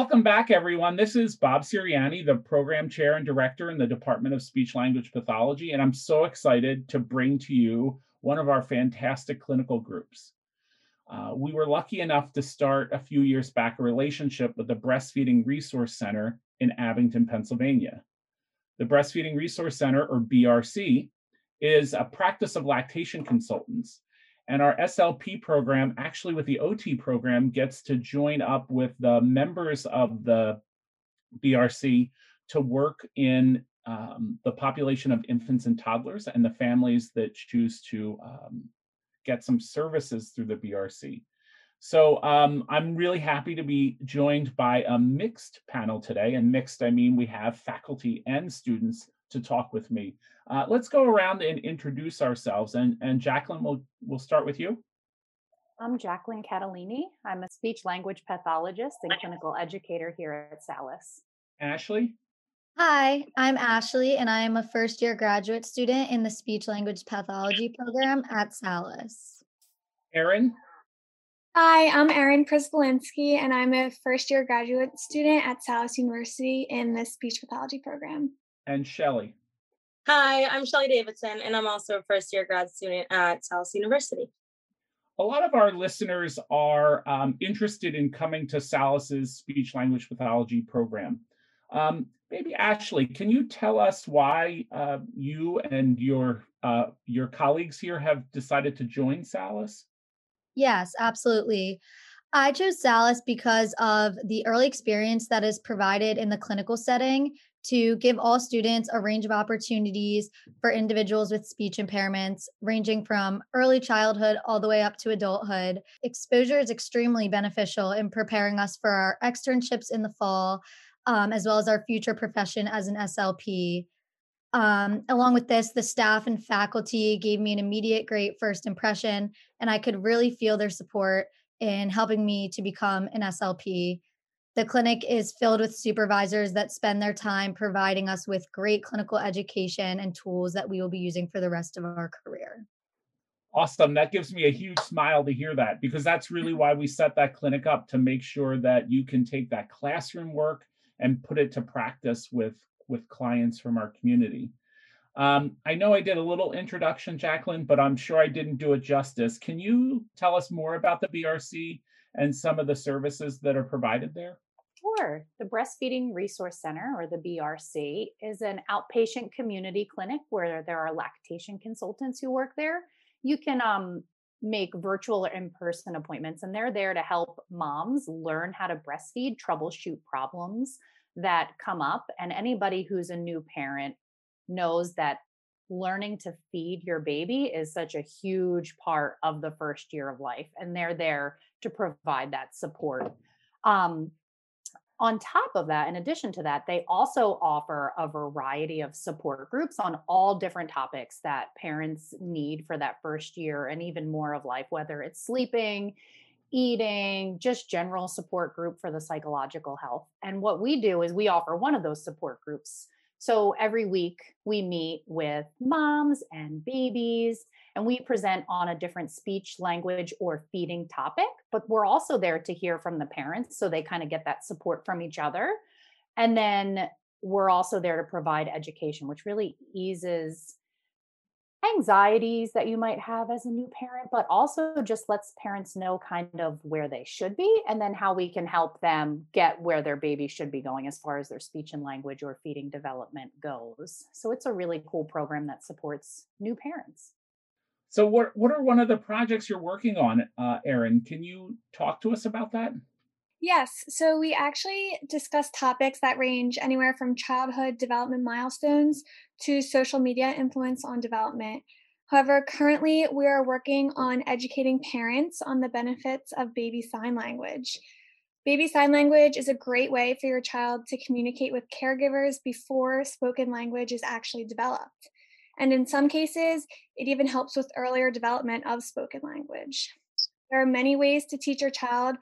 Welcome back, everyone. This is Bob Serianni, the program chair and director in the Department of Speech Language Pathology, and I'm so excited to bring to you one of our fantastic clinical groups. Uh, we were lucky enough to start a few years back a relationship with the Breastfeeding Resource Center in Abington, Pennsylvania. The Breastfeeding Resource Center, or BRC, is a practice of lactation consultants. And our SLP program, actually with the OT program, gets to join up with the members of the BRC to work in um, the population of infants and toddlers and the families that choose to um, get some services through the BRC. So um, I'm really happy to be joined by a mixed panel today. And mixed, I mean we have faculty and students to talk with me. Uh, let's go around and introduce ourselves. And, and Jacqueline, we'll, we'll start with you. I'm Jacqueline Catalini. I'm a speech language pathologist and clinical educator here at Salus. Ashley? Hi, I'm Ashley, and I am a first year graduate student in the speech language pathology program at Salus. Erin? Hi, I'm Erin Prispolinski, and I'm a first year graduate student at Salus University in the speech pathology program. And Shelly? Hi, I'm Shelly Davidson, and I'm also a first year grad student at Salus University. A lot of our listeners are um, interested in coming to Salus's speech language pathology program. Um, maybe Ashley, can you tell us why uh, you and your uh, your colleagues here have decided to join Salus? Yes, absolutely. I chose Salus because of the early experience that is provided in the clinical setting to give all students a range of opportunities for individuals with speech impairments, ranging from early childhood all the way up to adulthood. Exposure is extremely beneficial in preparing us for our externships in the fall, um, as well as our future profession as an SLP. Um, along with this, the staff and faculty gave me an immediate great first impression, and I could really feel their support in helping me to become an SLP. The clinic is filled with supervisors that spend their time providing us with great clinical education and tools that we will be using for the rest of our career. Awesome. That gives me a huge smile to hear that because that's really why we set that clinic up to make sure that you can take that classroom work and put it to practice with, with clients from our community. Um, I know I did a little introduction, Jacqueline, but I'm sure I didn't do it justice. Can you tell us more about the BRC and some of the services that are provided there? Sure. The Breastfeeding Resource Center, or the BRC, is an outpatient community clinic where there are lactation consultants who work there. You can um, make virtual or in person appointments, and they're there to help moms learn how to breastfeed, troubleshoot problems that come up. And anybody who's a new parent knows that learning to feed your baby is such a huge part of the first year of life, and they're there to provide that support. Um, on top of that, in addition to that, they also offer a variety of support groups on all different topics that parents need for that first year and even more of life, whether it's sleeping, eating, just general support group for the psychological health. And what we do is we offer one of those support groups. So every week we meet with moms and babies and we present on a different speech, language, or feeding topic. But we're also there to hear from the parents so they kind of get that support from each other. And then we're also there to provide education, which really eases anxieties that you might have as a new parent, but also just lets parents know kind of where they should be and then how we can help them get where their baby should be going as far as their speech and language or feeding development goes. So it's a really cool program that supports new parents. So, what what are one of the projects you're working on, uh, Erin? Can you talk to us about that? Yes, so we actually discuss topics that range anywhere from childhood development milestones to social media influence on development. However, currently we are working on educating parents on the benefits of baby sign language. Baby sign language is a great way for your child to communicate with caregivers before spoken language is actually developed. And in some cases, it even helps with earlier development of spoken language. There are many ways to teach your child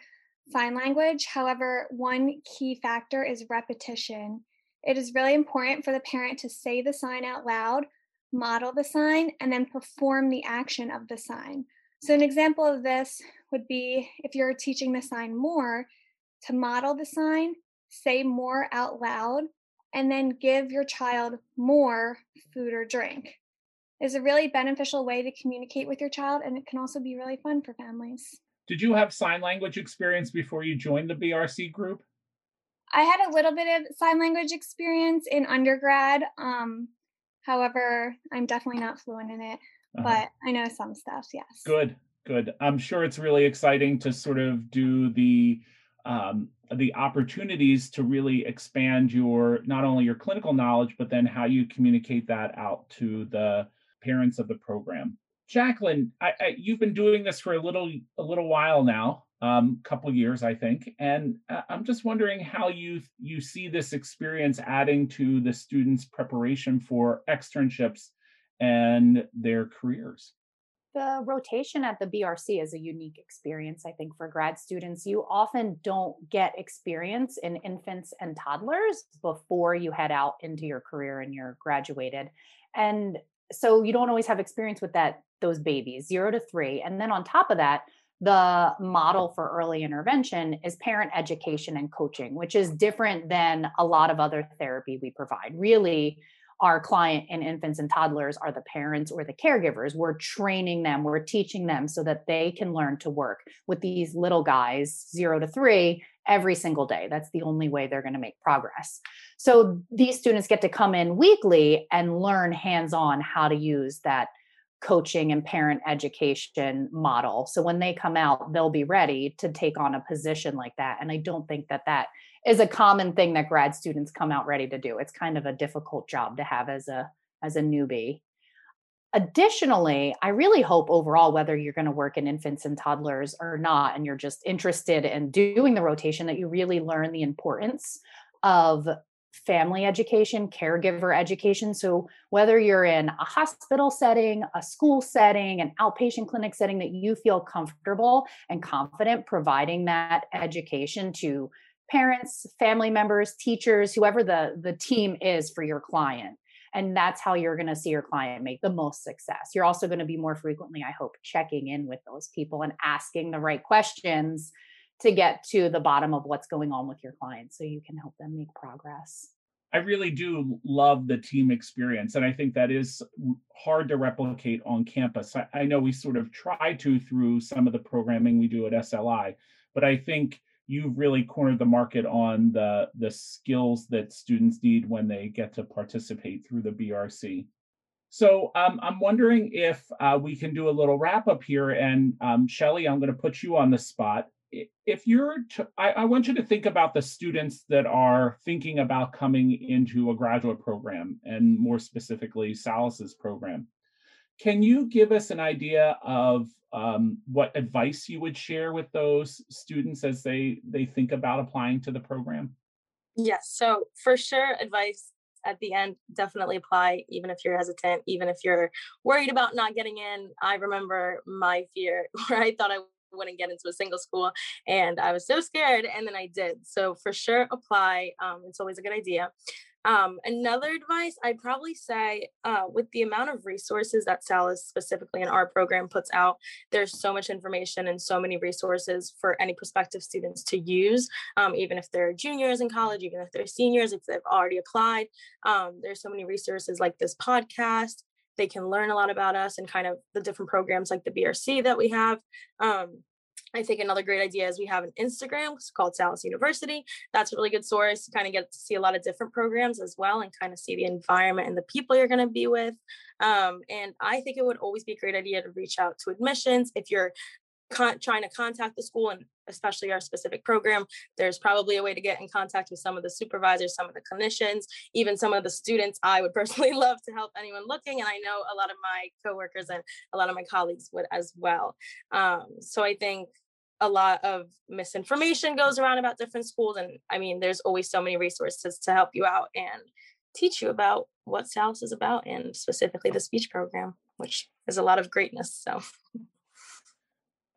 sign language. However, one key factor is repetition. It is really important for the parent to say the sign out loud, model the sign, and then perform the action of the sign. So, an example of this would be if you're teaching the sign more, to model the sign, say more out loud, and then give your child more food or drink. Is a really beneficial way to communicate with your child, and it can also be really fun for families. Did you have sign language experience before you joined the BRC group? I had a little bit of sign language experience in undergrad. Um, however, I'm definitely not fluent in it, uh-huh. but I know some stuff. Yes. Good, good. I'm sure it's really exciting to sort of do the um, the opportunities to really expand your not only your clinical knowledge, but then how you communicate that out to the parents of the program. Jacqueline, I, I, you've been doing this for a little a little while now, um, couple years, I think, and uh, I'm just wondering how you you see this experience adding to the students' preparation for externships and their careers. The rotation at the BRC is a unique experience, I think, for grad students. You often don't get experience in infants and toddlers before you head out into your career and you're graduated. And so you don't always have experience with that those babies, zero to three. And then on top of that, the model for early intervention is parent education and coaching, which is different than a lot of other therapy we provide. Really, our client in infants and toddlers are the parents or the caregivers. We're training them, we're teaching them so that they can learn to work with these little guys, zero to three, every single day. That's the only way they're going to make progress. So these students get to come in weekly and learn hands on how to use that coaching and parent education model. So when they come out, they'll be ready to take on a position like that. And I don't think that that is a common thing that grad students come out ready to do. It's kind of a difficult job to have as a as a newbie. Additionally, I really hope overall, whether you're going to work in infants and toddlers or not, and you're just interested in doing the rotation, that you really learn the importance of family education, caregiver education. So, whether you're in a hospital setting, a school setting, an outpatient clinic setting, that you feel comfortable and confident providing that education to parents, family members, teachers, whoever the, the team is for your client. And that's how you're going to see your client make the most success. You're also going to be more frequently, I hope, checking in with those people and asking the right questions to get to the bottom of what's going on with your clients so you can help them make progress. I really do love the team experience. And I think that is hard to replicate on campus. I, I, know we sort of try to through some of the programming we do at SLI, but I think you've really cornered the market on the, the skills that students need when they get to participate through the BRC. So um, I'm wondering if uh, we can do a little wrap up here. And um, Shelly, I'm going to put you on the spot if you're to, I, I, want you to think about the students that are thinking about coming into a graduate program and more specifically Salus's program. Can you give us an idea of um, what advice you would share with those students as they they think about applying to the program? Yes so for sure advice at the end definitely apply even if you're hesitant even if you're worried about not getting in. I remember my fear where i thought i wouldn't get into a single school and i was so scared and then i did so for sure apply um, it's always a good idea um, another advice I'd probably say uh, with the amount of resources that Salus specifically in our program puts out, there's so much information and so many resources for any prospective students to use, um, even if they're juniors in college, even if they're seniors, if they've already applied. Um, there's so many resources like this podcast they can learn a lot about us and kind of the different programs like the BRC that we have. Um, I think another great idea is we have an Instagram called Salus University. That's a really good source to kind of get to see a lot of different programs as well and kind of see the environment and the people you're going to be with. Um, and I think it would always be a great idea to reach out to admissions if you're con- trying to contact the school and especially our specific program there's probably a way to get in contact with some of the supervisors some of the clinicians even some of the students. I would personally love to help anyone looking and i know a lot of my coworkers and a lot of my colleagues would as well. Um, so i think a lot of misinformation goes around about different schools and i mean there's always so many resources to help you out and teach you about what salus is about and specifically the speech program which is a lot of greatness so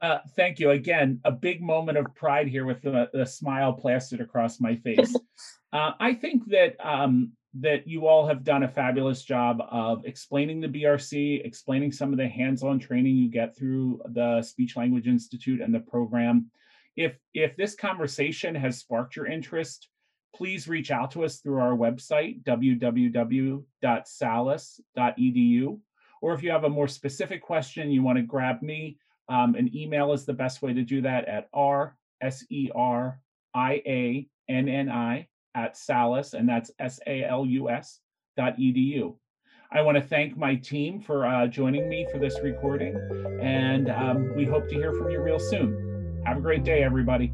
Uh, thank you again. A big moment of pride here with the, the smile plastered across my face. Uh, I think that um, that you all have done a fabulous job of explaining the BRC, explaining some of the hands-on training you get through the Speech Language Institute and the program. If if this conversation has sparked your interest, please reach out to us through our website, www.salus.edu. Or if you have a more specific question, you want to grab me, um, an email is the best way to do that at r s e r i a n n i at salus, and that's s a l u s dot edu. I want to thank my team for uh, joining me for this recording, and um, we hope to hear from you real soon. Have a great day, everybody.